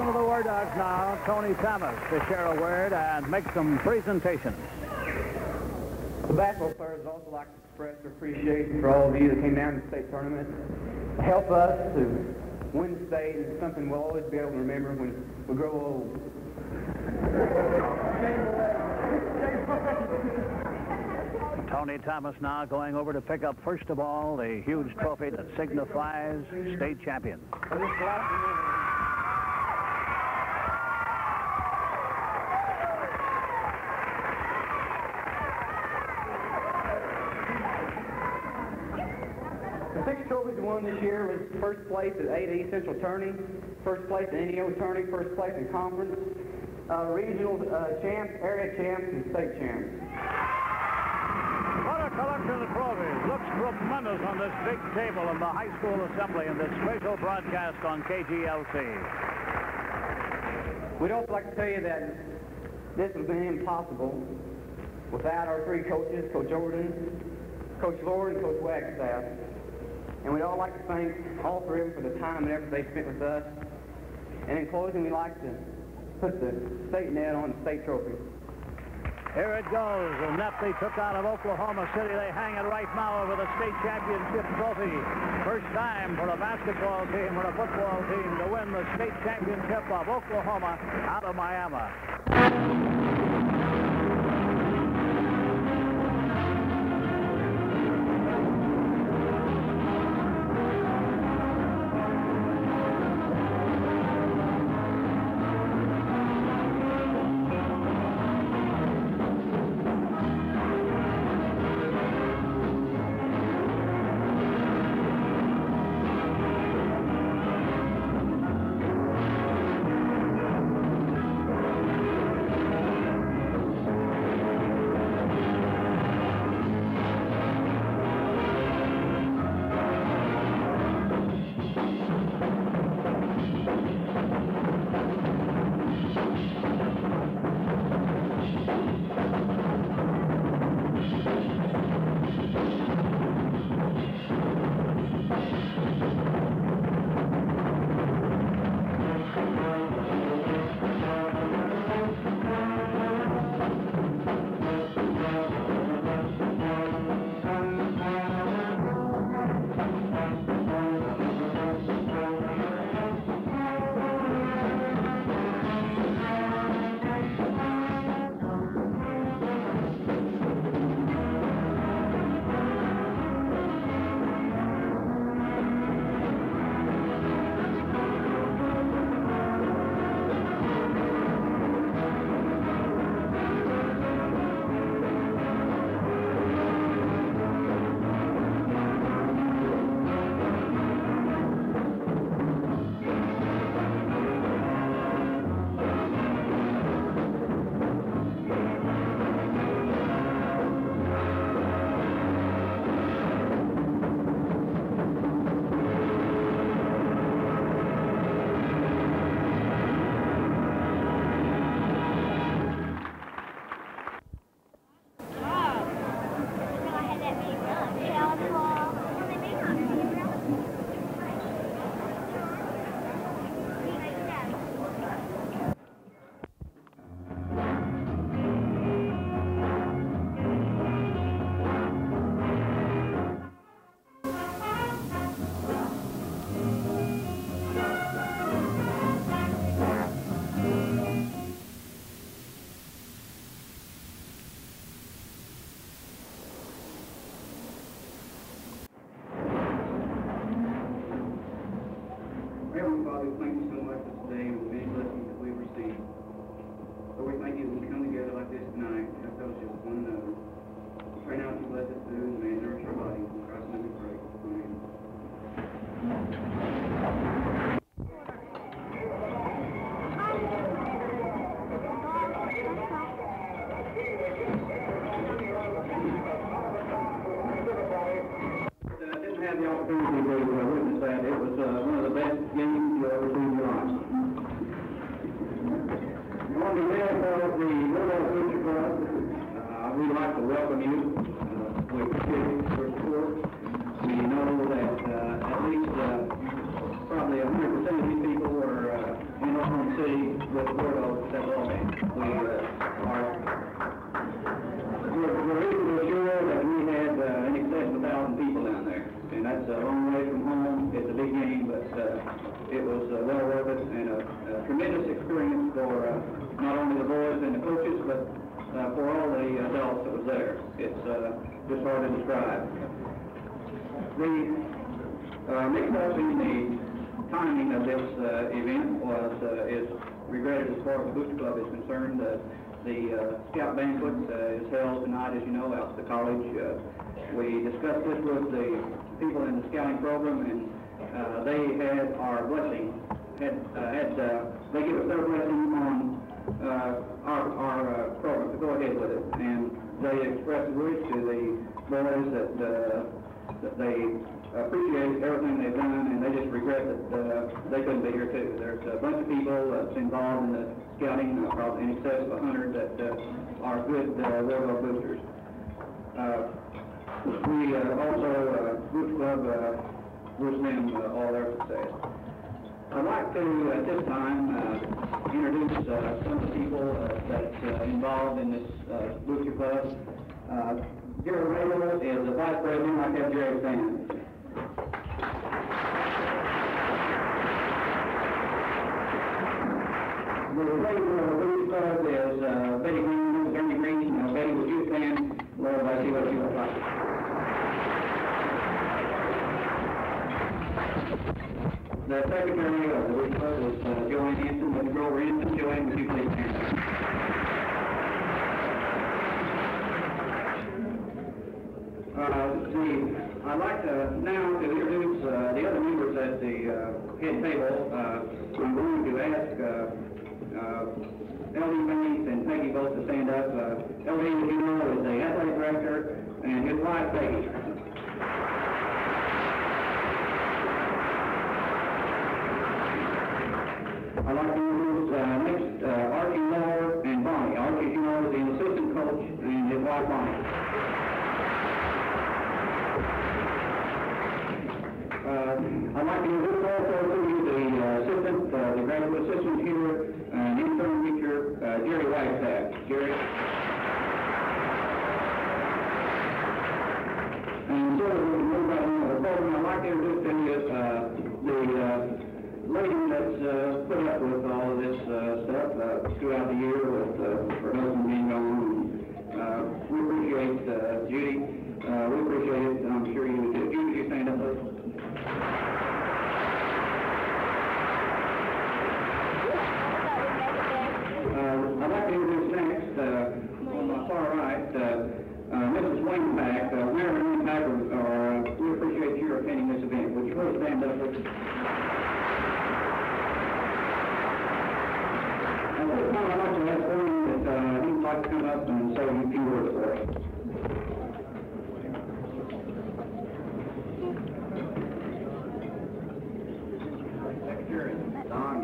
captain of the War Dogs now, Tony Thomas, to share a word and make some presentations. The basketball players also like to express their appreciation for all of you that came down to the state tournament help us to win state, and something we'll always be able to remember when we grow old. Tony Thomas now going over to pick up, first of all, the huge trophy that signifies state champion. Won this year was first place at 8A Central Tourney, first place in NEO Tourney, first place in conference, uh, regional uh, champs, area champs, and state champs. What a collection of trophies. Looks tremendous on this big table in the high school assembly in this special broadcast on KGLC. We'd also like to tell you that this would have been impossible without our three coaches, Coach Jordan, Coach Lord, and Coach Wagstaff. And we'd all like to thank all three of them for the time and effort they spent with us. And in closing, we'd like to put the state net on the state trophy. Here it goes. The net they took out of Oklahoma City. They hang it right now over the state championship trophy. First time for a basketball team or a football team to win the state championship of Oklahoma out of Miami. Didn't have the opportunity to uh, witness that. It was uh, one of the best games you'll ever see in your life. On behalf of the Little Future Club, uh, we'd like to welcome you. Uh, we appreciate your support. We know that uh, at least uh, probably 100% of these people are uh, in Oklahoma with the War Dogs at all. We uh, are we're, we're reasonably sure that we had uh, in excess of a thousand people down there, and that's a long way from home. It's a big game, but uh, it was uh, well worth it and a, a tremendous experience for uh, not only the boys and the coaches, but uh, for all the adults that was there. It's uh, just hard to describe. The uh, mix-up in the timing of this uh, event was uh, is regretted as far as the Booster Club is concerned. Uh, the uh, Scout Banquet uh, is held tonight, as you know, out at the college. Uh, we discussed this with the people in the scouting program, and uh, they had our blessing. Had, had they give us their blessing on our, our program to go ahead with it, and they expressed the wish to the boys that that they appreciate everything they've done, and they just regret that they couldn't be here too. There's a bunch of people that's involved in the scouting, uh, probably in excess of 100 that uh, are good uh, railroad boosters. Uh, we uh, also, uh, Club, uh, wish them uh, all their success. I'd like to, at this time, uh, introduce uh, some of the people uh, that's uh, involved in this uh, Booster Club. Uh, Jerry Raymond is the vice president. I have Jerry. The president of the Booster Club is uh, Betty Green, Jeremy Green. Now, Betty, would you stand? Lord, I see what you look like. The secretary of the Booster Club is uh, Joanne Hanson. Would you go over? Joanne, would you please stand? Uh, the, I'd like to now to introduce uh, the other members at the uh, head table. I'm going to ask uh, L.D. Banks and Peggy both to stand up. Uh, L.D., as you know, is the athletic director, and his wife Peggy. I'd like to introduce uh, next uh, Archie Moore and Bonnie. Archie, you know, is the assistant coach, and his wife Bonnie. Uh, I'd like to introduce also to you the uh, assistant, uh, the graduate assistant here, intern teacher, uh, Jerry Wagstaff. Jerry? And so we move right on to the program. I'd like to introduce to uh, the uh, lady that's uh, put up with all of this uh, stuff uh, throughout the year with uh, her husband being gone. Uh, we appreciate uh, Judy. Uh, we appreciate it, I'm sure you do. Judy, you stand up, please. Uh, I'd like to introduce next, uh, on my far right, uh, uh, Mrs. Wayne Pack. Uh, Mayor Wayne Pack, uh, uh, we appreciate your attending this event. Would you please stand up, please? At this time, I'd like to ask Wayne that, uh, he'd like to come up and say a few words for us. Secretary Don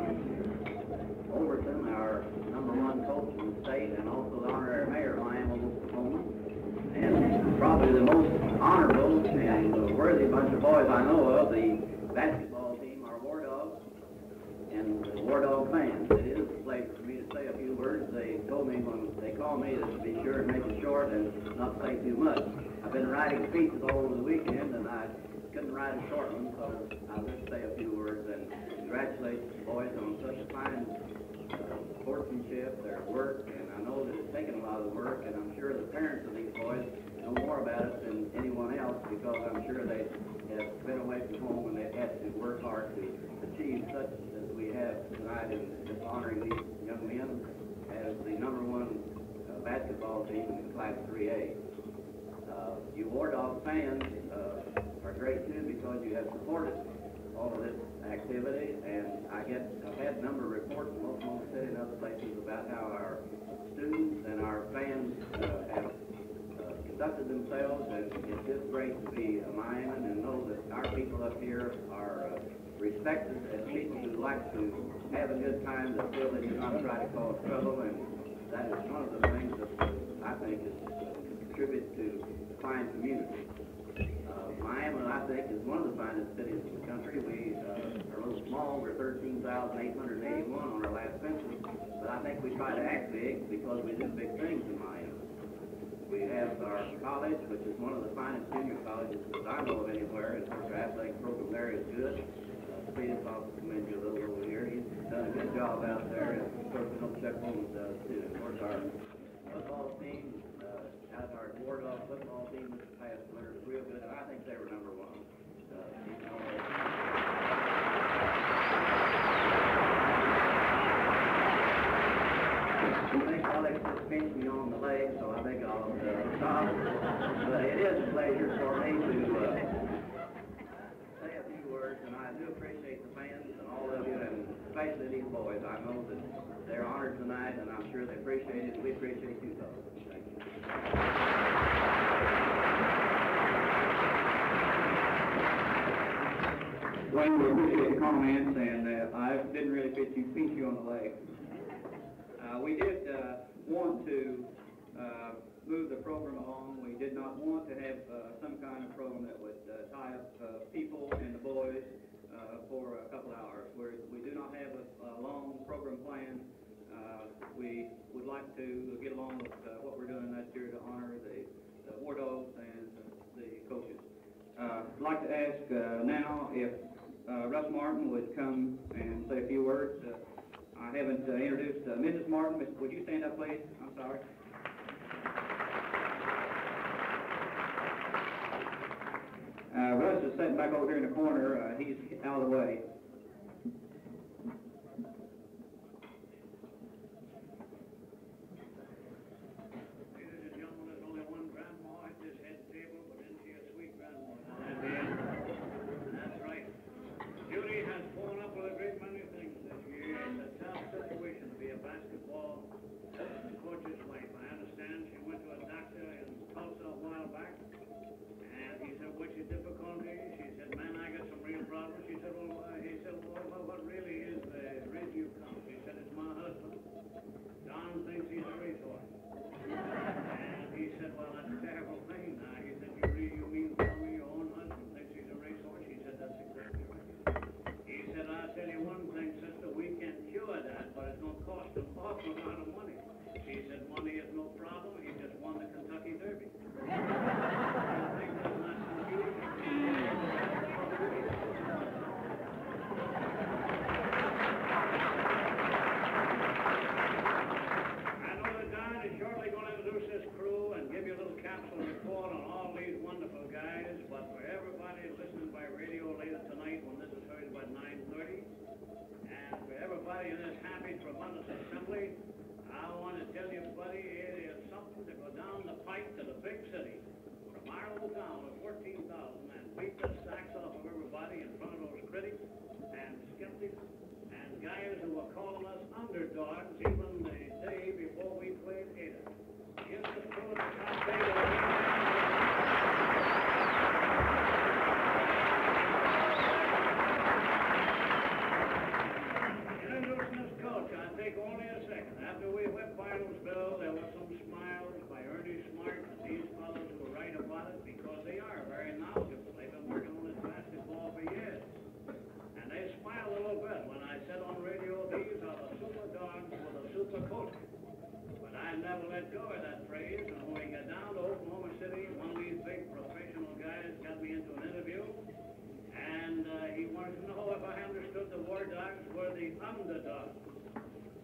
Overton, our number one coach in the state, and also the honorary mayor of Miami, Oklahoma. And probably the most honorable and of boys I know of, the basketball team, our War Dogs, and the War Dog fans. It is a place for me to say a few words. They told me when they called me to be sure and make it short and not say too much. I've been writing speeches all over the weekend, and I couldn't write a short one, so I'll just say a few words and congratulate the boys on such a fine uh, sportsmanship, their work, and I know that it's taken a lot of work, and I'm sure the parents of these boys know more about it than anyone else because I'm sure they have been away from home and they've had to work hard to achieve such as we have tonight in just honoring these young men as the number one uh, basketball team in Class 3A. Uh, you War Dog fans uh, are great too because you have supported all of this activity, and I get I've had a number of reports from Oklahoma City and other places about how our students and our fans uh, have conducted themselves, and it's just great to be a Miami and know that our people up here are uh, respected as people who like to have a good time, that feel they do not try to cause trouble, and that is one of the things that I think is uh, contribute to fine community. Uh, Miami, I think, is one of the finest cities in the country. We uh, are a little small. We're 13,881 on our last census, but I think we try to act big because we do big things in Miami. We have our college, which is one of the finest junior colleges that I know of anywhere, and our athletic program there is good. Uh, Steve, I'll commend you a little over here. He's done a good job out there, and of course, we don't check Holmes does too. Of course, our football team, uh, out of our War Dog football team this past winter was real good, and I think they were number one. Uh, you know, I think Alex just pinched me on the leg, so I think I'll uh, stop. But it is a pleasure for me to uh, say a few words, and I do appreciate the fans and all of you, and especially these boys. I know that they're honored tonight, and I'm sure they appreciate it, we appreciate you folks. Thank you. Wayne, we appreciate the comments, and uh, I didn't really fit you, pinch you on the leg. Uh, we did uh, want to uh, move the program along. We did not want to have uh, some kind of program that would uh, tie up uh, people and the boys uh, for a couple hours. We're, we do not have a, a long program plan. Uh, we would like to get along with uh, what we're doing this year to honor the, the war dogs and the coaches. Uh, I'd like to ask uh, now if uh, Russ Martin would come and say a few words. Uh, I haven't uh, introduced uh, Mrs. Martin. Would you stand up, please? I'm sorry. Uh, Russ is sitting back over here in the corner. Uh, he's out of the way. Pike to the big city. From our little town of 14,000 and beat the sacks off of everybody in front of those critics and skeptics and guys who were calling us underdogs even the day before we played Ada. Give this the top Introducing this coach, I'll take only a second. After we whipped Bartlesville, there were some smiles by Ernie Smart and these fellows who write about it because they are very knowledgeable. They've been working on this basketball for years. And they smiled a little bit when I said on radio, these are the super dogs with a super coach. But Of that phrase, and when we got down to Oklahoma City, one of these big professional guys got me into an interview, and uh, he wanted to know if I understood the War Dogs were the underdogs.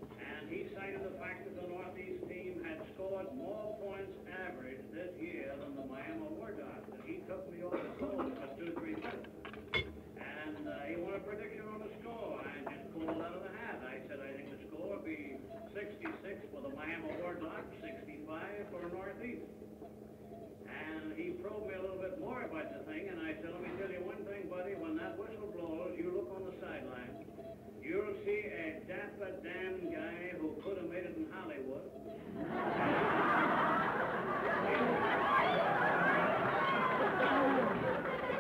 And he cited the fact that the Northeast team had scored more points average this year than the Miami War Dogs. And he took me over the phone for two, three minutes. And uh, he wanted a prediction on the score. I just pulled out of the hat. I said I think the score would be 66 for the Miami War Dogs, 65 for Northeast. And he probed me a little bit more about the thing, and I said, let me tell you one thing, buddy, when that whistle blows, you look on the sideline, you'll see a dapper damn guy who could have made it in Hollywood.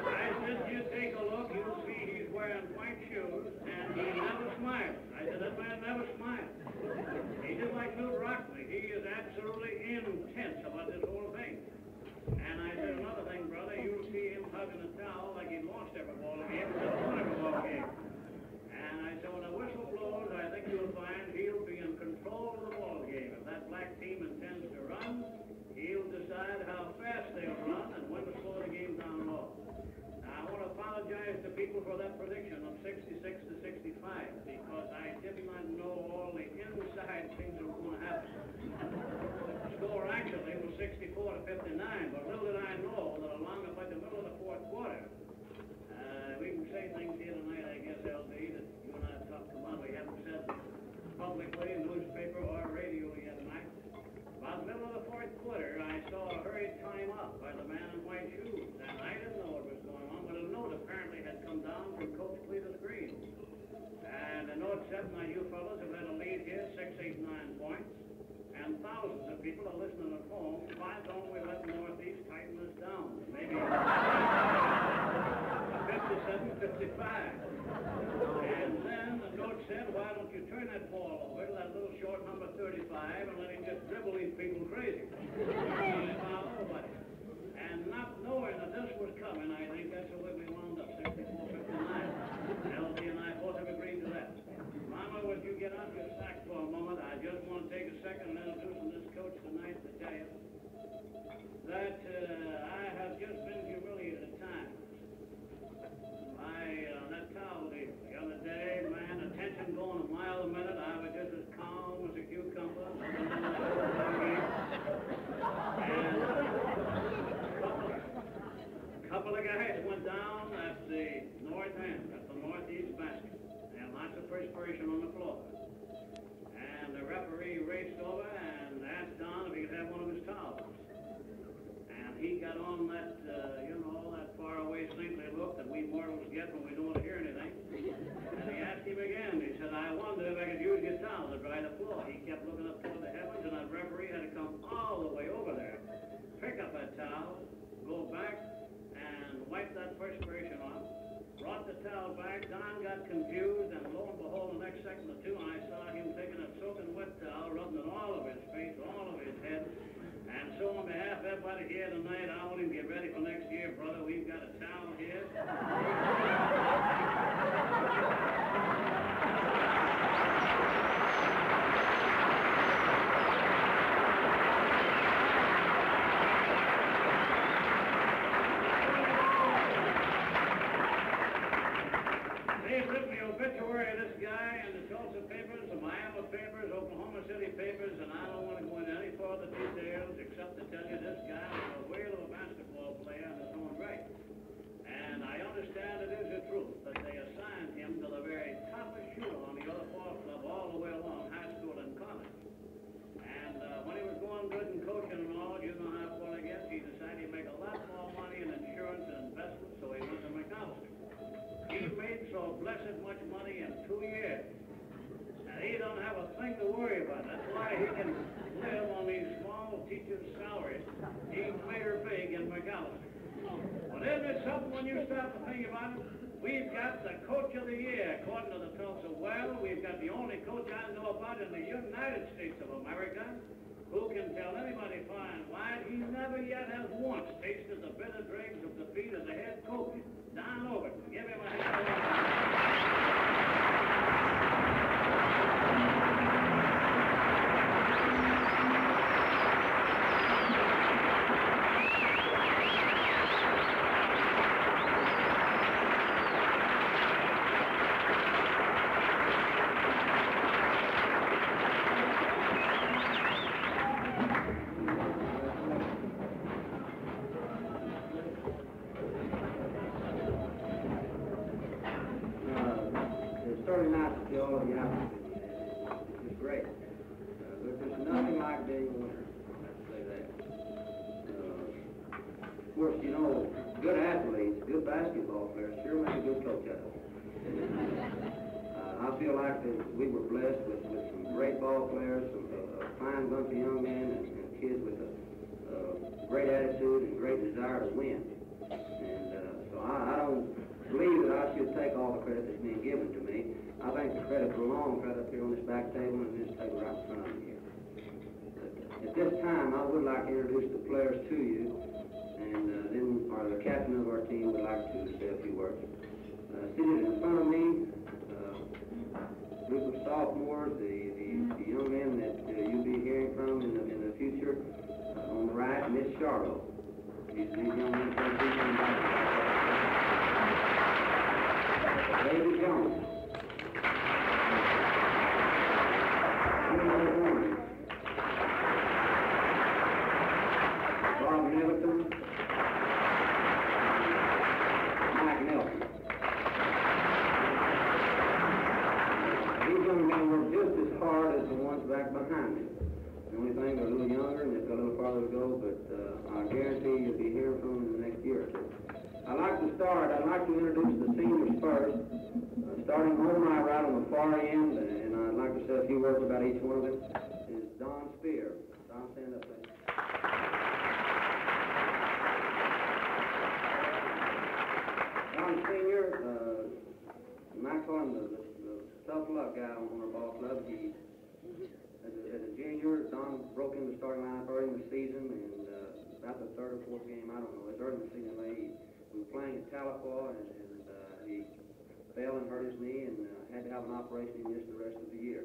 I said, you take a look, you'll see he's wearing white shoes, and he never smiles. I said, that man never smiles. Just Bill Rockley. He is absolutely intense about this whole thing. And I said, another thing, brother, you'll see him hugging a towel like he lost every ball game, never won every ball game. And I said, when the whistle blows, I think you'll find he'll be in control of the ball game. If that black team intends to run, he'll decide how fast they'll run and when to slow the game down low. I want to apologize to people for that prediction of 66 to 65 because I did not know all the inside things that were going to happen. The score actually was 64 to 59, but little did I know that along about the middle of the fourth quarter, uh, we can say things here tonight, I guess, LB, that you and I have talked about. We haven't said publicly, newspaper or radio yet tonight. About the middle of the fourth quarter, I saw a hurried time up by the man in white shoes, and I didn't know what was going on, but a note apparently had come down from Coach Cletus Green. And the note said, now you fellows have had a lead here, six, eight, nine points, and thousands of people are listening at home. Why don't we let the Northeast tighten this down? Maybe 57, 55. And then the note said, why don't you turn that ball over to that little short number 35 and let him just dribble these people crazy. And not knowing that this was coming, I think that's the way we wound up 64 59. LT and I both have agreed to that. Mama, would you get off your sack for a moment? I just want to take a second and introduce this coach tonight to tell you that uh, I have just been humiliated at times. I, uh, that towel the other day, man, attention going a mile a minute, I was just as calm as a cucumber. and a couple of guys went down at the north end, at the northeast basket, lots perspiration on the floor. And the referee raced over and asked Don if he could have one of his towels. And he got on that, uh, you know, that faraway saintly look that we mortals get when we don't want to hear anything. And he asked him again. He said, I wondered if I could use your towel to dry the floor. He kept looking up toward the heavens, and that referee had to come all the way over there, pick up that towel, go back, and wipe that perspiration off. Brought the towel back. Don got confused, and lo and behold, the next second or two, I saw him taking a soaking wet towel, rubbing it all over his face, all over his head. And so on behalf of everybody here tonight, I want him to get ready for next year, brother. We've got a towel here. They've written the obituary of this guy in the Tulsa papers, the Miami papers, Oklahoma City papers, and I don't want to go into any further details except to tell you this guy was a whale of a basketball player in his own right. And I understand it is the truth that they assigned him to the very toughest shooter on the other ball club all the way along high school and college. And uh, when he was going good and coaching and all, you know how far I guess, he decided he'd make a lot more money in insurance and investments, so he went to McAlester. He made so blessed much money in two years. And he don't have a thing to worry about. That's why he can live on these small teacher's salaries. He made big in McAlester. But isn't it something when you stop to think about it? We've got the coach of the year, according to the Tulsa World. We've got the only coach I know about in the United States of America who can tell anybody fine why he never yet has once tasted the bitter dregs of defeat as a head coach. Don Overton, give him a hand. Uh, it's certainly nice to see all of you out here. It's great. Uh, there's just nothing like being a winner. Let's say that. Uh, of course, you know, good athletes, good basketball players sure make a good coach out of them. Uh, I feel like that we were blessed with, with some great ball players, some, uh, a fine bunch of young men and, and kids with a uh, great attitude and great desire to win. And uh, so I, I don't believe that I should take all the credit that's being given to me. I think the credit belongs right up here on this back table and this table right in front of me here. But, at this time, I would like to introduce the players to you, and uh, then or the captain of our team, would like to say a few words. Uh, Seated in front of me, uh, group of sophomores, the, the, the young men that uh, you'll be hearing from in the, in the future. Uh, on the right, Miss Charlotte. Bob. Mike Nelson. These young men work just as hard as the ones back behind me. The only thing, they're a little younger and they've got a little farther to go, but uh, I guarantee you'll be hearing from them in the next year or two. I'd like to start, I'd like to introduce the seniors first, uh, starting on my right on the far end, and I'd like to say a few words about each one of them, is Don Spear. Don, stand up, please. Don Senior, uh, call him the, the, the tough luck guy on our ball club. He, as a, as a junior, Don broke in the starting line early in the season, and uh, about the third or fourth game, I don't know, it was early in the season, he, we were playing at Tahlequah, and, and uh, he fell and hurt his knee and uh, had to have an operation. He missed the rest of the year.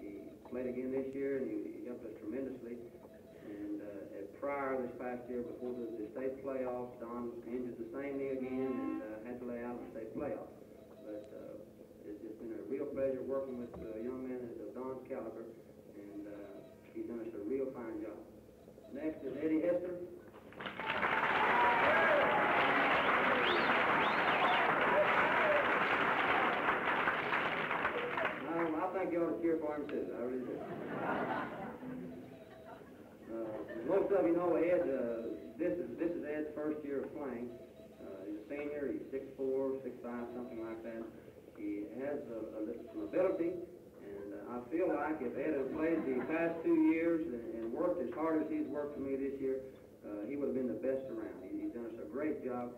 He played again this year, and he, he helped us tremendously. And uh, at prior this past year, before the, the state playoffs, Don injured the same knee again and uh, had to lay out in the state playoffs. But uh, it's, it's been a real pleasure working with uh, young men of Don's caliber, and uh, he's done us a real fine job. Next is Eddie Hester. For him too. I really do. Uh, most of you know Ed. Uh, this is this is Ed's first year of playing. Uh, he's a senior. He's six four, six five, something like that. He has a, a, some ability, and uh, I feel like if Ed had played the past two years and, and worked as hard as he's worked for me this year, uh, he would have been the best around. He, he's done us a great job.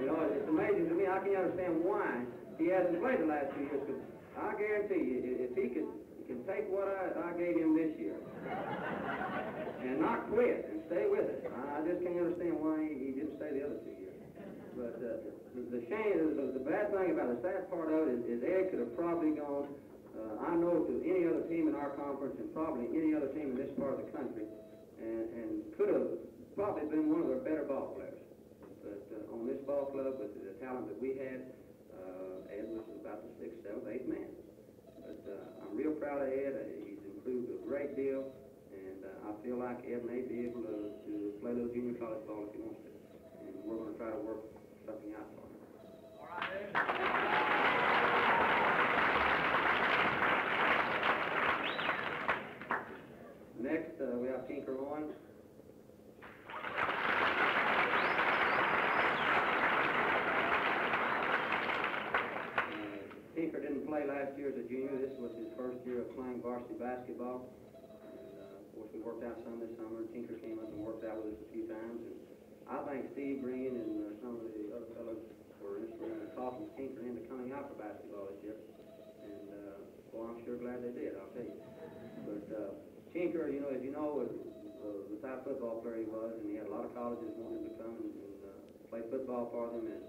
You know, it's amazing to me. I can't understand why he hasn't played the last few years. Because I guarantee you, if he could, can take what I, I gave him this year and not quit and stay with it, I, I just can't understand why he, he didn't stay the other two years. But uh, the, the shame, the, the bad thing about it, the sad part of it is, is Ed could have probably gone. Uh, I know to any other team in our conference and probably any other team in this part of the country, and, and could have probably been one of their better ball players. But uh, on this ball club, with the talent that we had, uh, Ed was about the sixth, seventh, eighth man. But uh, I'm real proud of Ed. Uh, he's improved a great deal, and uh, I feel like Ed may be able to, to play little junior college ball if he wants to. And we're going to try to work something out for him. Next, uh, we have Tinker Owens. Uh, Tinker play last year as a junior. This was his first year of playing varsity basketball. Uh, of course, we worked out some this summer. Tinker came up and worked out with us a few times. And I think Steve Green and uh, some of the other fellows were instrumental in talking Tinker into coming out for basketball this year. And, uh, well, I'm sure glad they did, I'll tell you. But uh, Tinker, you know, as you know, was uh, the type of football player he was, and he had a lot of colleges wanting to come and, and uh, play football for them. And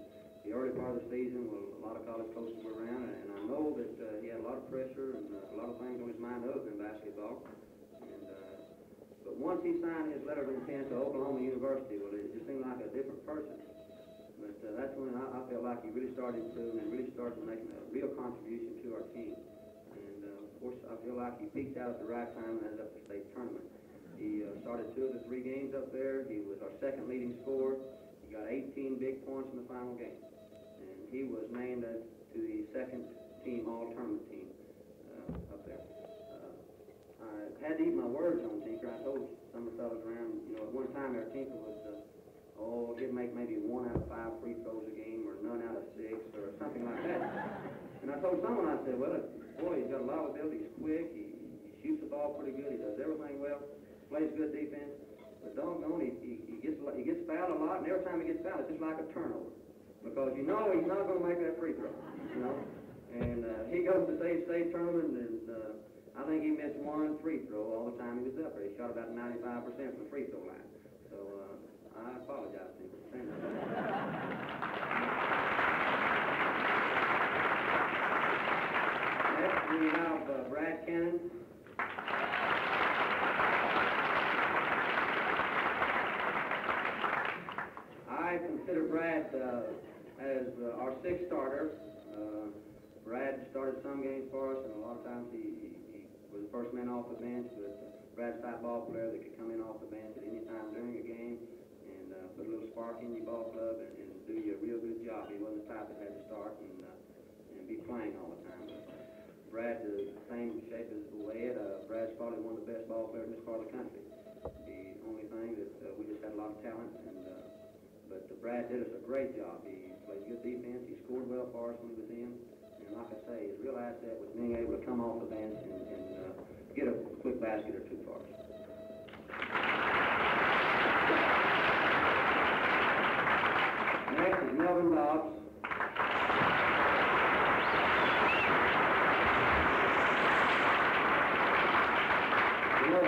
the early part of the season, well, a lot of college coaches were around, and, I know that uh, he had a lot of pressure and uh, a lot of things on his mind other than basketball. And uh, but once he signed his letter of intent to Oklahoma University, well, it just seemed like a different person. But uh, that's when I, I felt like he really started to and really started making a real contribution to our team. And uh, of course, I feel like he peaked out at the right time and ended up the state tournament. He uh, started two of the three games up there. He was our second leading scorer. He got 18 big points in the final game. He was named as to the second team all-tournament team uh, up there. Uh, I had to eat my words on Tinker. I told some of the fellows around, you know, at one time our Tinker was, uh, oh, he'd make maybe one out of five free throws a game or none out of six or something like that. And I told someone, I said, well, boy, he's got a lot of ability. He's quick. He, he shoots the ball pretty good. He does everything well. Plays good defense. But doggone, he, he, he gets he gets fouled a lot, and every time he gets fouled, it's just like a turnover. Because you know he's not going to make that free throw, you know. And uh, he goes to state state tournament, and uh, I think he missed one free throw all the time he was up there. He shot about 95% from the free throw line. So uh, I apologize to him. Next, we have uh, Brad Cannon. I Brad uh, as uh, our sixth starter. Uh, Brad started some games for us, and a lot of times he, he, he was the first man off the bench. But Brad's type ball player that could come in off the bench at any time during a game and uh, put a little spark in your ball club and, and do you a real good job. He wasn't the type that had to start and, uh, and be playing all the time. But Brad, the same shape as Wade, uh, Brad's probably one of the best ball players in this part of the country. The only thing that uh, we just had a lot of talent, and uh, but uh, Brad did us a great job. He played good defense. He scored well for us when he was in. And like I say, his real asset was being able to come off the bench and, and uh, get a quick basket or two for us. Next is Melvin Dobbs. You know,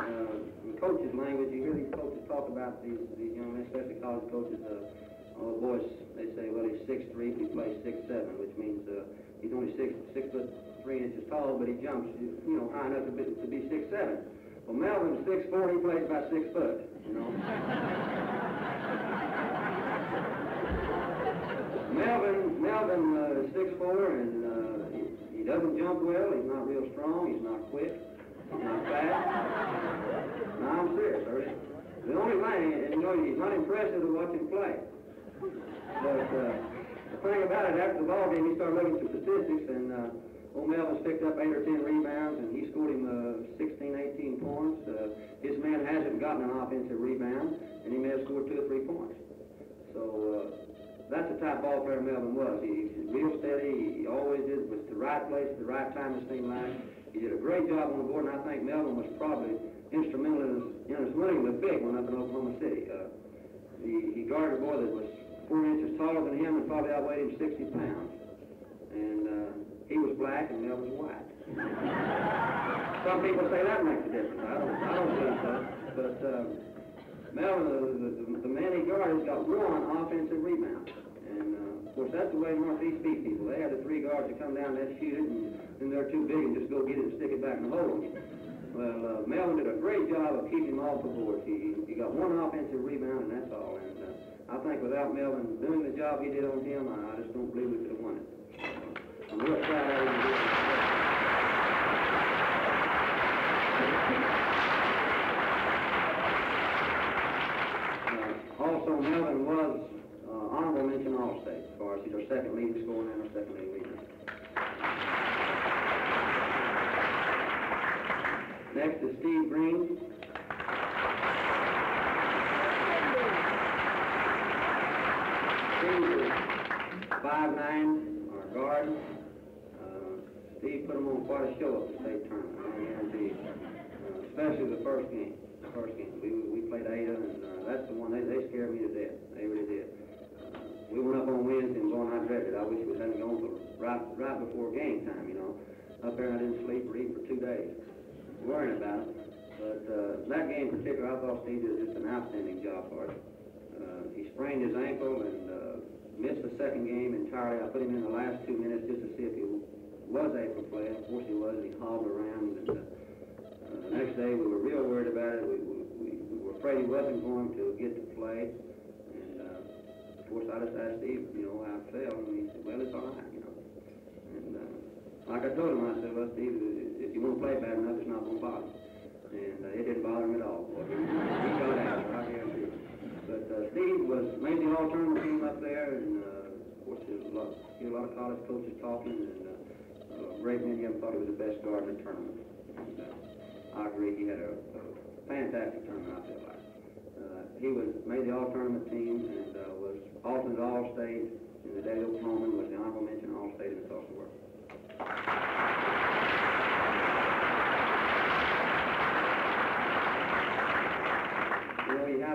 uh, in coaches' language, you hear these coaches talk about these, young college coaches. Uh, oh, boys, they say, well, he's six three, he plays six seven, which means uh, he's only six six foot three inches tall, but he jumps, you know, high enough to be, to be six seven. Well, Melvin's six four, he plays about six foot, you know. Melvin, Melvin uh, is six four, and uh, he, he doesn't jump well. He's not real strong. He's not quick. He's not fast. No, I'm serious, sir. The only thing, and you know, he's not impressive to watch play. But uh, the thing about it, after the ball game, he started looking at some statistics, and uh, old Melvin's picked up eight or ten rebounds, and he scored him uh, 16, 18 points. Uh, his man hasn't gotten an offensive rebound, and he may have scored two or three points. So. Uh, that's the type ball player Melvin was. He, he's real steady. He always did was the right place at the right time. It seemed like he did a great job on the board, and I think Melvin was probably instrumental in us, in us winning the big one up in Oklahoma City. Uh, he, he guarded a boy that was four inches taller than him and probably outweighed him 60 pounds. And uh, he was black and Melvin was white. Some people say that makes a difference. I don't, I don't believe so. But uh, Melvin, the, the, the man he guarded, has got one offensive rebound. And, uh, of course, that's the way Northeast beat people. They have the three guards that come down, they shoot it, and then they're too big and just go get it and stick it back in the hole. Well, uh, Melvin did a great job of keeping him off the board. He, he got one offensive rebound, and that's all. And uh, I think without Melvin doing the job he did on him, I, I just don't believe we could have won it. I'm real proud of him. Uh, Also, Melvin was uh, honorable mention All-State as far as he's our second leading scorer and our second leading leader. Next is Steve Green. Steve is five nine, our guard. Uh, Steve put him on quite a show at the state tournament. Uh, especially the first game. The first game. We, we played Ada, and uh, that's the one, they, they scared me to death. They really did. Uh, we went up on Wednesday and going, it. I wish we hadn't gone right, right before game time, you know. Up there, I didn't sleep or eat for two days, worrying about. But uh, that game in particular, I thought Steve did just an outstanding job for us. Uh, he sprained his ankle and uh, missed the second game entirely. I put him in the last two minutes just to see if he was able to play. Of course he was. He hobbled around. And, uh, uh, the next day we were real worried about it. We, we, we, we were afraid he wasn't going to get to play. And uh, of course I just asked Steve, you know, how it felt. And he said, well, it's all right, you know. And uh, like I told him, I said, well, Steve, you want to play bad enough, it's not going to bother. you." And uh, it didn't bother him at all. He, got it, I guarantee. But uh, Steve was made the all-tournament team up there, and uh, of course there was a lot, a lot of college coaches talking, and uh, many of them thought he was the best guard in the tournament. And, uh, I agree, he had a, a fantastic tournament, I feel like. Uh, he was made the all-tournament team and uh, was alternate all-state in the day Oklahoma, and was the honorable mention all-state in the social work.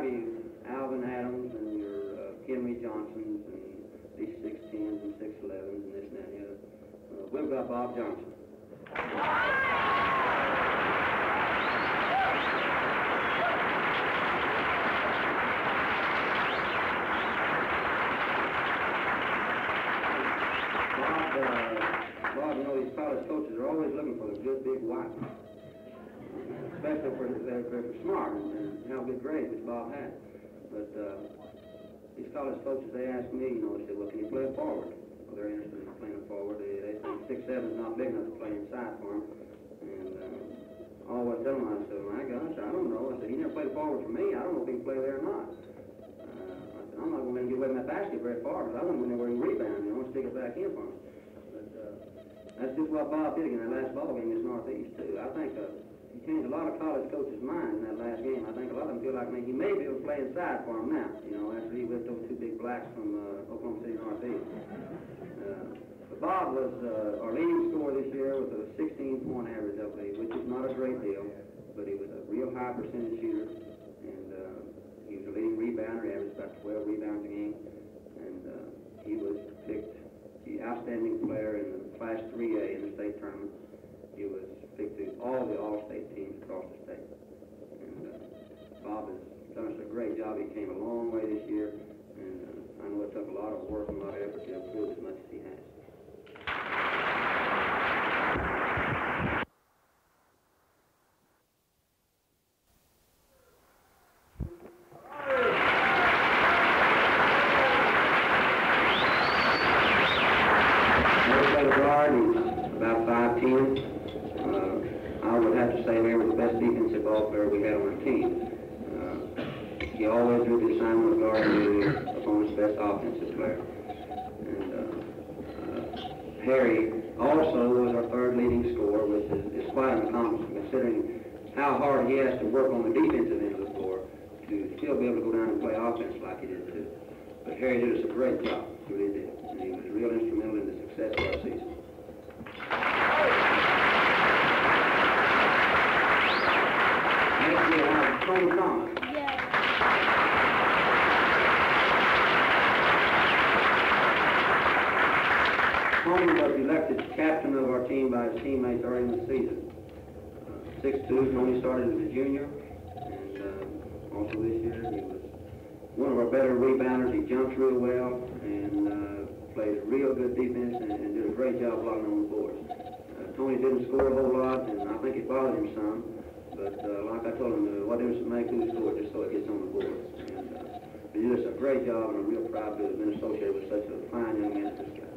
have you Alvan Adams and your uh, Henry Johnsons and these 610s and 611s and this and that and the other. Uh, we've Bob Johnson. Bob, uh, Bob, you know, these college coaches are always looking for a good big wife. Especially for, they're, they're smart and have good grades, which Bob had. But, uh, these college coaches, they ask me, you know, they say, well, can you play forward? Well, they're interested in playing forward. They, they think six, seven is not big enough to play inside for them. And, uh, I tell them, I said, my gosh, I don't know. I said, he never played forward for me. I don't know if he can play there or not. Uh, I said, I'm not going to let him get away from that basket very far because I want him in there where he can rebound. You know, stick it back in for him. But uh, that's just what Bob did in that last ball game against Northeast, too. I think uh, changed a lot of college coaches' minds in that last game. I think a lot of them feel like I mean, he may be able to play inside for him now, you know, after he whipped those two big blacks from uh, Oklahoma City Northeast. Uh, Bob was uh, our leading scorer this year with a 16-point average, I believe, which is not a great deal, but he was a real high percentage shooter, and uh, he was a leading rebounder. He averaged about 12 rebounds a game, and uh, he was picked the outstanding player in the Class 3A in the state tournament. He was picked to all the All-State teams across the state. And uh, Bob has done us a great job. He came a long way this year, and uh, I know it took a lot of work and a lot of effort to improve as much as he has. Never played a guard. He's about 5'10". Uh, I would have to say Larry was the best ball player we had on our team. Uh, he always drew the assignment of guard and the opponent's best offensive player. And uh, uh, Harry also was our third leading scorer, which is, is quite an accomplishment considering how hard he has to work on the defensive end of the floor to still be able to go down and play offense like he did too. But Harry did us a great job, he really did. And he was real instrumental in the success of our season. Next we have Tony Thomas. Was elected captain of our team by his teammates early in the season. Uh, Six-two, Tony started as a junior, and uh, also this year he was one of our better rebounders. He jumps real well and uh, plays real good defense and, and did a great job blocking on the boards. Uh, Tony didn't score a whole lot, and I think it bothered him some. But uh, like I told him, uh, what difference does it make who scores just so it gets on the board. And uh, he did a great job, and I'm real proud to have been associated with such a fine young man as this guy.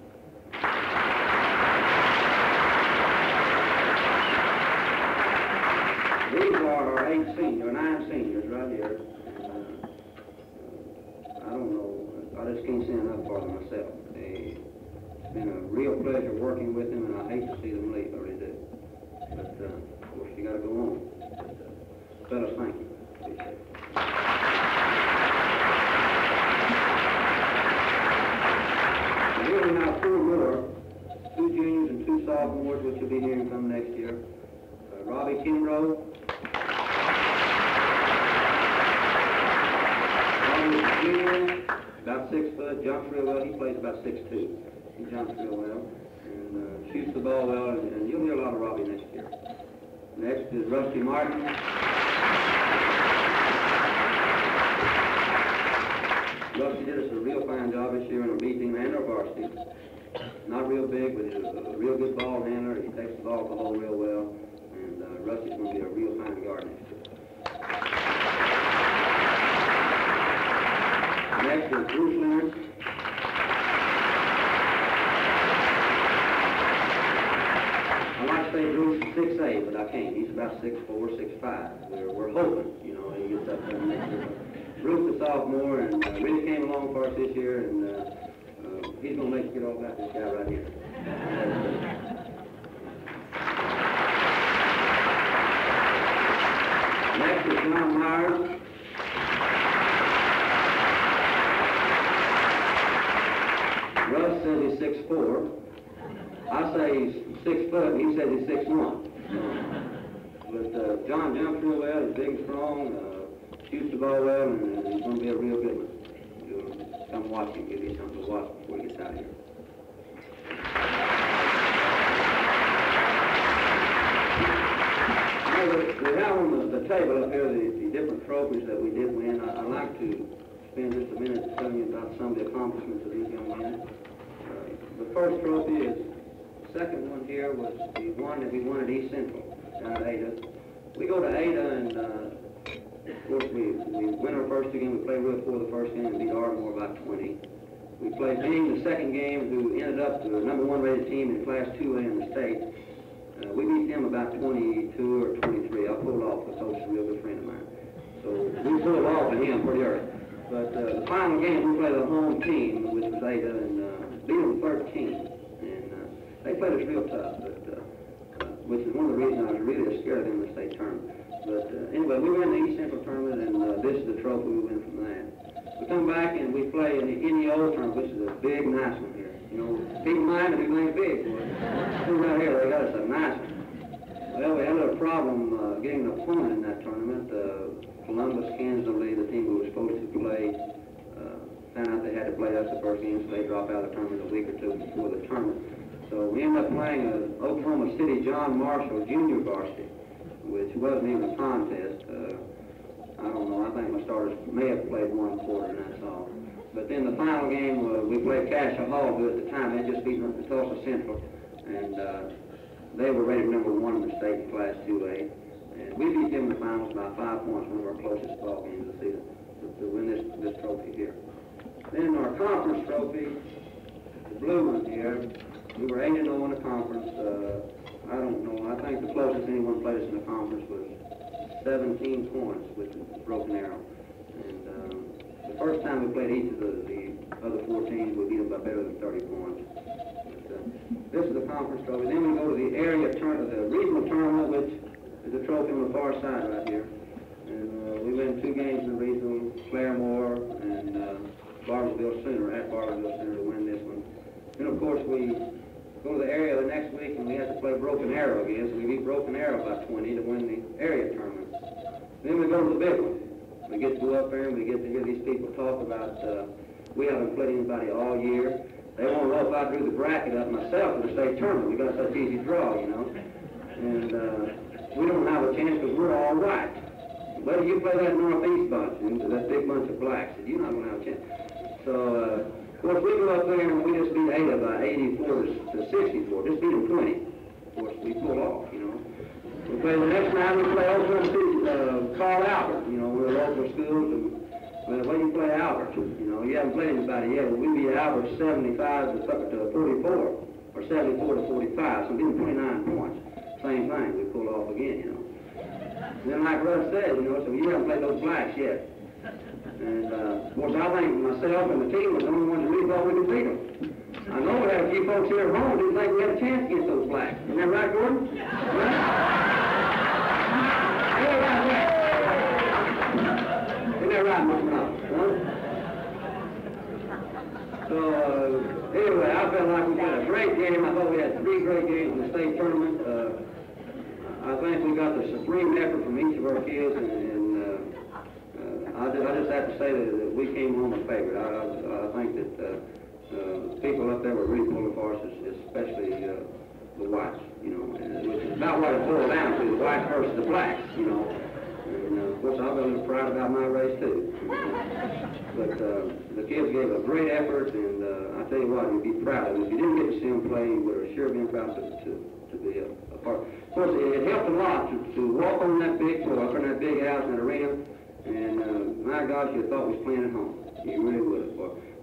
These are our eight seniors, nine seniors right here. I don't know, I just can't say enough for them myself. They, it's been a real pleasure working with them, and I hate to see them leave, I really do. But, uh, of course, you gotta go on. Uh, fellas, thank you. We're now four more, two juniors and two sophomores, which will be here come next year. Uh, Robbie Kinrow. Robbie is a junior, about six foot, jumps real well. He plays about six two. He jumps real well and uh, shoots the ball well, and, and you'll hear a lot of Robbie next year. Next is Rusty Martin. Rusty did us a real fine job this year on our B team and our varsity. Not real big, but he's a, a real good ball handler. He takes the ball the hole real well. And uh, Rusty's going to be a real fine guard next year. Next is Bruce Leonard. I like to say Bruce is six eight, but I can't. He's about six four, six five. We're, we're hoping, you know, he gets up there next year. Is a sophomore and uh, really came along for us this year, and uh, uh, he's going to make you all about this guy right here. Next is John Myers. Russ says he's six four. I say he's six foot, and he says he's six one. But uh, John jumps real well, he's big and strong, uh, shoots the ball well, and he's going to be a real good one. You'll come watch and give you something to watch before he gets out of here. We have on the, the table up here the, the different trophies that we did win. I, I'd like to spend just a minute telling you about some of the accomplishments of these young men. Uh, the first trophy is the second one here was the one that we won at East Central down at Ada. We go to Ada and, uh, course, we, we win our first two games. We played real poor the first game and beat Ardmore by 20. We played Byng the second game, who ended up the number one rated team in Class 2A in the state. Uh, we beat them about 22 or 23. I pulled off the coach, a real good friend of mine. So we pulled off of him pretty early. But uh, the final game, we played a home team, which was Ada, and uh, beat them 13. And uh, they played us real tough, but, uh, uh, which is one of the reasons I was really scared of them in the state tournament. But uh, anyway, we win the East Central tournament, and uh, this is the trophy we win from that. We come back and we play in the NEO tournament, which is a big, nice one here. You know, people mind if we ain't big. Who's out here? They got us a nice one. Well, we had a little problem uh, getting an opponent in that tournament. Uh, Columbus, Kansas, the team we were supposed to play, uh, found out they had to play us the first game, so they dropped out of the tournament a week or two before the tournament. So we ended up playing uh, Oklahoma City John Marshall Junior Varsity, which wasn't even a contest. Uh, I don't know. I think my starters may have played one quarter, and that's all. But then the final game, uh, we played Cascia Hall, who at the time they just beat Tulsa Central, and uh, they were rated number one in the state in Class 2A. And we beat them in the finals by five points, one of our closest ball games of the season, to, to win this, this trophy here. Then our conference trophy, the blue one here, we were 8 0 in the conference. Uh, I don't know. I think the closest anyone played in the conference was 17 points with broken arrow. And um, the first time we played each of the, the other four teams, we beat them by better than 30 points. But, uh, this is the conference trophy. Then we go to the area tournament, the regional tournament, which is a trophy on the far side right here. And uh, we win two games in the regional, Claremore and uh, Bartlesville Center, at Bartlesville Center to win this one. And of course, we go to the area the next week and we have to play Broken Arrow again, so we beat Broken Arrow by 20 to win the area tournament. Then we go to the big one. We get to go up there and we get to hear these people talk about, uh, we haven't played anybody all year. They want to know if I drew the bracket up myself for the state tournament. We got such easy draw, you know. And uh, we don't have a chance because we're all white. Well, you play that northeast bunch, that big bunch of blacks, you're not going to have a chance. So, uh, of course, we go up there and we just beat Ada by 84 to 64. Just beat them 20. Of course, we pull off, you know. We play the next night, we play Oklahoma City, uh, Carl Albert. You know, we're local schools, and well, when you play Albert, you know, you haven't played anybody yet, but we beat Albert 75 to, to 44, or 74 to 45, so we them 29 points. Same thing, we pull off again, you know. And then like Russ said, you know, so you haven't played those blacks yet. And, uh, of course, I think myself and the team was the only ones that really thought we could beat them. I know we had a few folks here at home who didn't think we had a chance against those blacks. Isn't that right, Gordon? Isn't that right, Mr. Knopf? Huh? So, uh, anyway, I felt like we had a great game. I thought we had three great games in the state tournament. Uh, I think we got the supreme effort from each of our kids, and, and I, just, I just have to say that, that we came home a favorite. I, I, I think that uh, uh, people up there were really pulling for us, especially uh, the whites, you know, and which is about what it boiled down to, the whites versus the blacks, you know. And, uh, of course, I'm a little proud about my race, too. But uh, the kids gave a great effort, and uh, I tell you what, you'd be proud of them. If you didn't get to see them play, you would have sure been proud to, to, to be a, a part. Of course, it, helped a lot to, to walk on that big floor, up in that big house in that arena, and uh, my gosh, you thought we was playing at home. You really would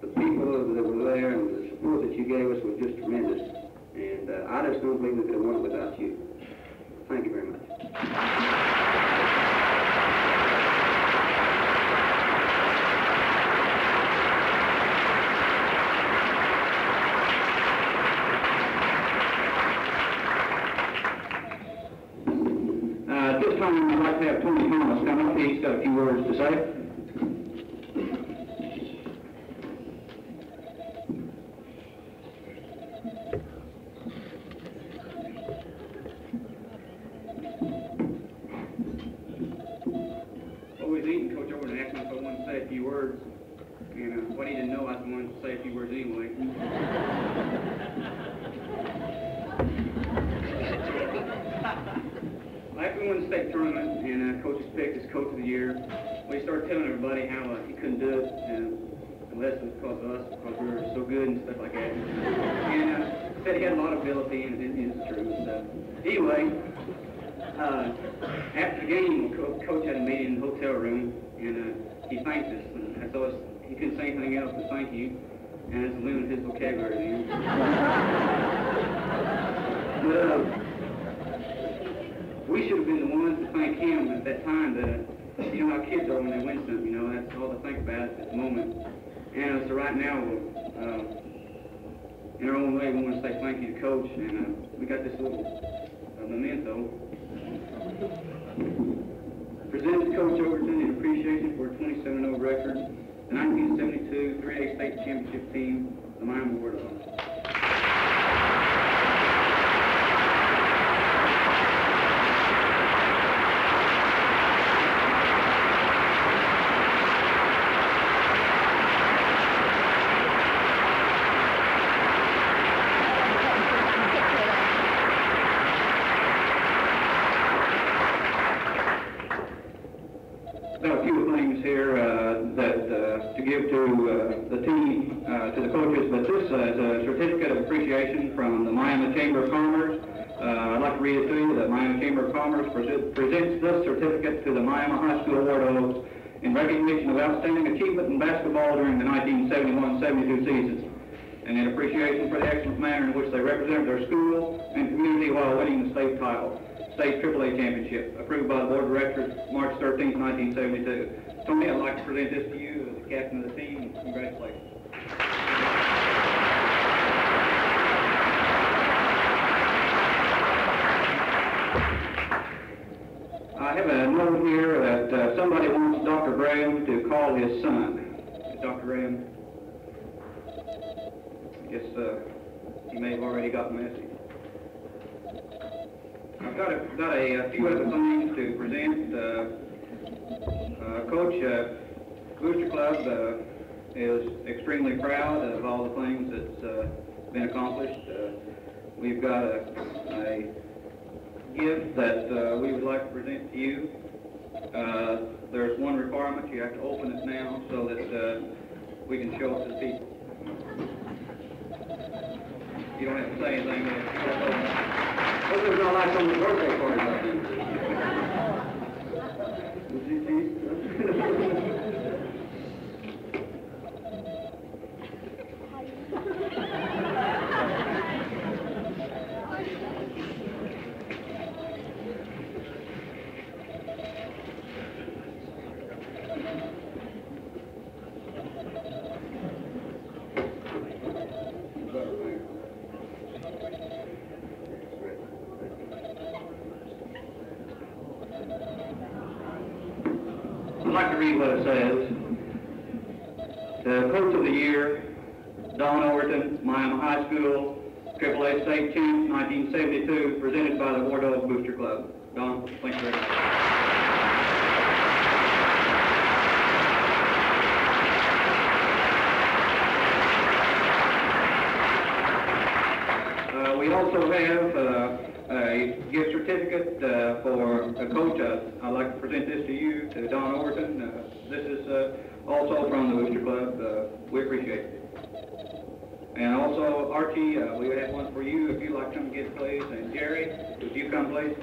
the people that were there and the support that you gave us was just tremendous. And uh, I just don't believe we could have won it without you. Thank you very much. Uh, at this time, I'd like to have Tony Thomas come up. He's got a few words to say. Few words. And uh, what he didn't know, I was wanted to say a few words anyway. After tournament and uh, coach picked as coach of the year, we started telling everybody how uh, he couldn't do it, and unless it was because of us, because we were so good and stuff like that. And uh, said he had a lot of ability, and it is true. So, anyway, uh, after the game, co- coach had a meeting in the hotel room, and uh, he thanked us. And I thought he couldn't say anything else but thank you, and it's limited his vocabulary but uh, we should have been the ones to thank him at that time. That you know how kids are when they win something. You know that's all to think about at this moment. And uh, so right now, uh, in our own way, we want to say thank you to Coach, and uh, we got this little uh, memento. Presented to Coach Overton in appreciation for a 27-0 record, the 1972 3A State Championship team, the Miami War Dogs. There are a few things here uh, that uh, to give to uh, the team, to the coaches, but this uh, is a certificate of appreciation from the Miami Chamber of Commerce. Uh, I'd like to read it to you. The Miami Chamber of Commerce prese- presents this certificate to the Miami High School War Dogs in recognition of outstanding achievement in basketball during the 1971-72 season and in appreciation for the excellent manner in which they represented their school and community while winning the state title, state AAA championship, approved by the board of directors March 13, 1972. Tony, I'd like to present this to you as the captain of the team. Congratulations. Have a note here that uh, somebody wants Dr. Graham to call his son. Dr. Graham? I guess uh, he may have already got the message. I've got a, got a, uh few other things to present. Uh, uh, Coach uh, Booster Club uh, is extremely proud of all the things that's been accomplished. We've got a, a gift that uh, we would like to present to you. Uh, there's one requirement, you have to open it now so that uh, we can show it to the people. You don't have to say anything. Hope there's no like on the birthday party like Would you see? I'd like to read what it says. The Coach of the Year, Don Overton, Miami High School, AAA State Champ, 1972, presented by the War Dog Booster Club. Don, thank you very much. Uh, we also have uh, a gift certificate uh, for a coach. Uh, I'd like to present this to you, to Don Overton. Uh, this is uh, also from the Booster Club. Uh, we appreciate it. And also, Archie, uh, we would have one for you if you'd like to come get please. And Jerry, would you come, please?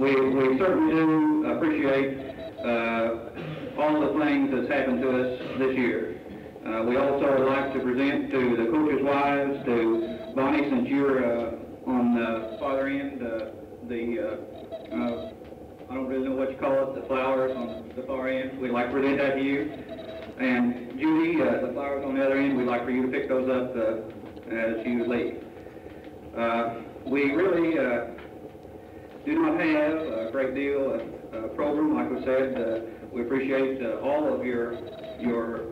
We, we certainly do appreciate uh, all the things that's happened to us this year. Uh, we also would like to present to the coaches' wives, to Bonnie, since you're uh, on the farther end, uh, the, uh, uh, I don't really know what you call it, the flowers on the far end. We'd like to present that to you. And Judy, uh, the flowers on the other end, we'd like for you to pick those up as you leave. We really do not have a great deal of program, like we said. We appreciate uh, all of your your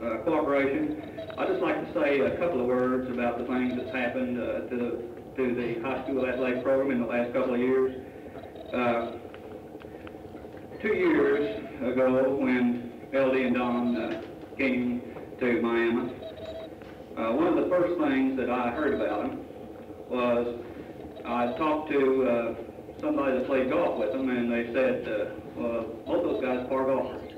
uh, cooperation. I'd just like to say a couple of words about the things that's happened uh, to the to the high school athletic program in the last couple of years. Uh, two years ago, when LD and Don uh, came to Miami, uh, one of the first things that I heard about them was I talked to somebody that played golf with them, and they said, well, both those guys are golfers.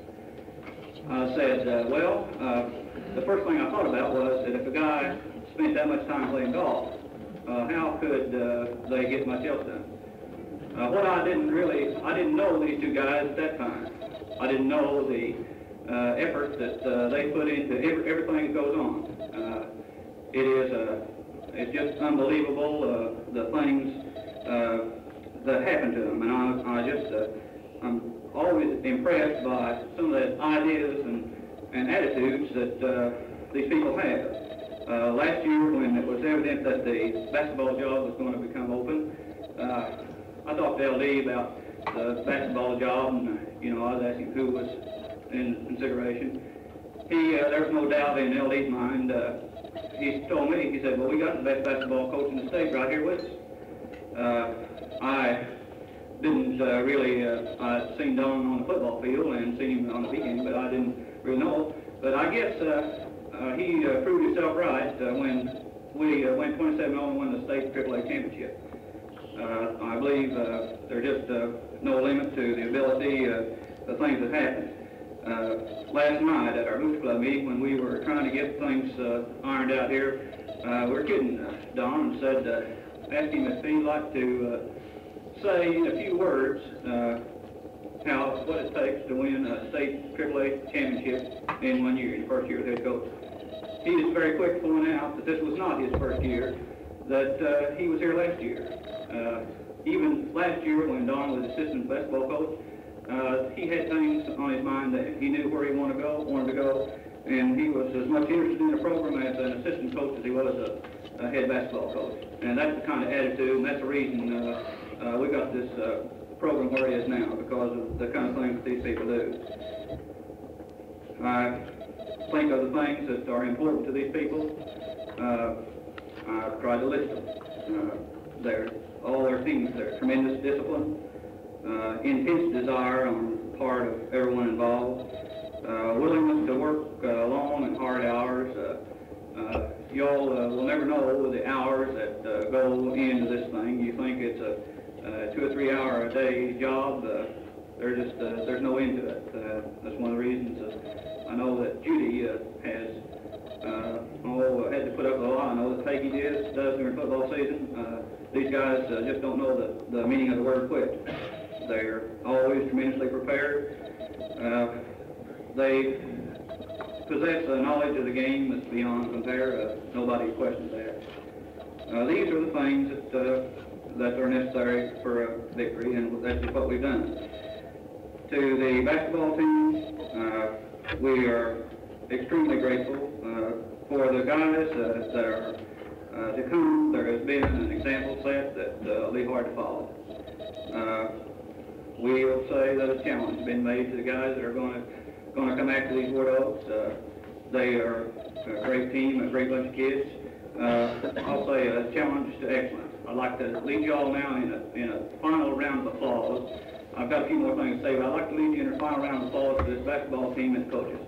I said, uh, well, uh, the first thing I thought about was that if a guy spent that much time playing golf, uh, how could uh, they get much else done? Uh, what I didn't really, I didn't know these two guys at that time. I didn't know the uh, effort that uh, they put into every, everything that goes on. Uh, it is, uh, it's just unbelievable uh, the things uh, that happen to them, and I, I just, uh, I'm always impressed by some of the ideas and, and attitudes that uh, these people have. Uh, last year, when it was evident that the basketball job was going to become open, uh, I talked to LD about the basketball job, and you know, I was asking who was in consideration. He, uh, there's no doubt in LD's mind. Uh, he told me, he said, "Well, we got the best basketball coach in the state right here with us." Uh, I didn't uh, really, uh, I'd seen Don on the football field and seen him on the weekend, but I didn't really know. But I guess uh, uh, he uh, proved himself right uh, when we uh, went 27 0 and won the state AAA championship. Uh, I believe uh, there's just uh, no limit to the ability, uh, the things that happened. Uh, last night at our Boots Club meeting, when we were trying to get things uh, ironed out here, uh, we were kidding uh, Don and said, uh, asked him if he'd like to uh, say in a few words uh, how what it takes to win a state AAA championship in one year, his first year as head coach. He is very quick to point out that this was not his first year, that uh, he was here last year. Uh, even last year when Don was assistant basketball coach, uh, he had things on his mind that he knew where he wanted to go, wanted to go, and he was as much interested in the program as an assistant coach as he was a, a head basketball coach. And that's the kind of attitude, and that's the reason uh, uh, we got this uh, program where it is now, because of the kind of things that these people do. I think of the things that are important to these people. Uh, I've tried to list them. Uh, they're, all their things, their tremendous discipline, uh, intense desire on the part of everyone involved, uh, willingness to work uh, long and hard hours. Uh, uh, y'all uh, will never know the hours that uh, go into this thing. You think it's a uh, two or three hour a day job. Uh, there's just uh, there's no end to it. Uh, that's one of the reasons uh, I know that Judy uh, has uh, had to put up with a lot. I know that Peggy does, does during football season. Uh, these guys uh, just don't know the, the meaning of the word quit. They're always tremendously prepared. Uh, they possess a knowledge of the game that's beyond compare. Uh, nobody questions that. Uh, these are the things that, uh, that are necessary for a victory, and that's what we've done. To the basketball team, uh, we are extremely grateful uh, for the guys uh, that are uh, to come. There has been an example set that uh, will be hard to follow. Uh, we will say that a challenge has been made to the guys that are going to going to come after these War. Uh, they are a great team, a great bunch of kids. Uh, I'll say a challenge to excellence. I'd like to lead you all now in a, in a final round of applause. I've got a few more things to say, but I'd like to leave you in the final round of applause for this basketball team and coaches.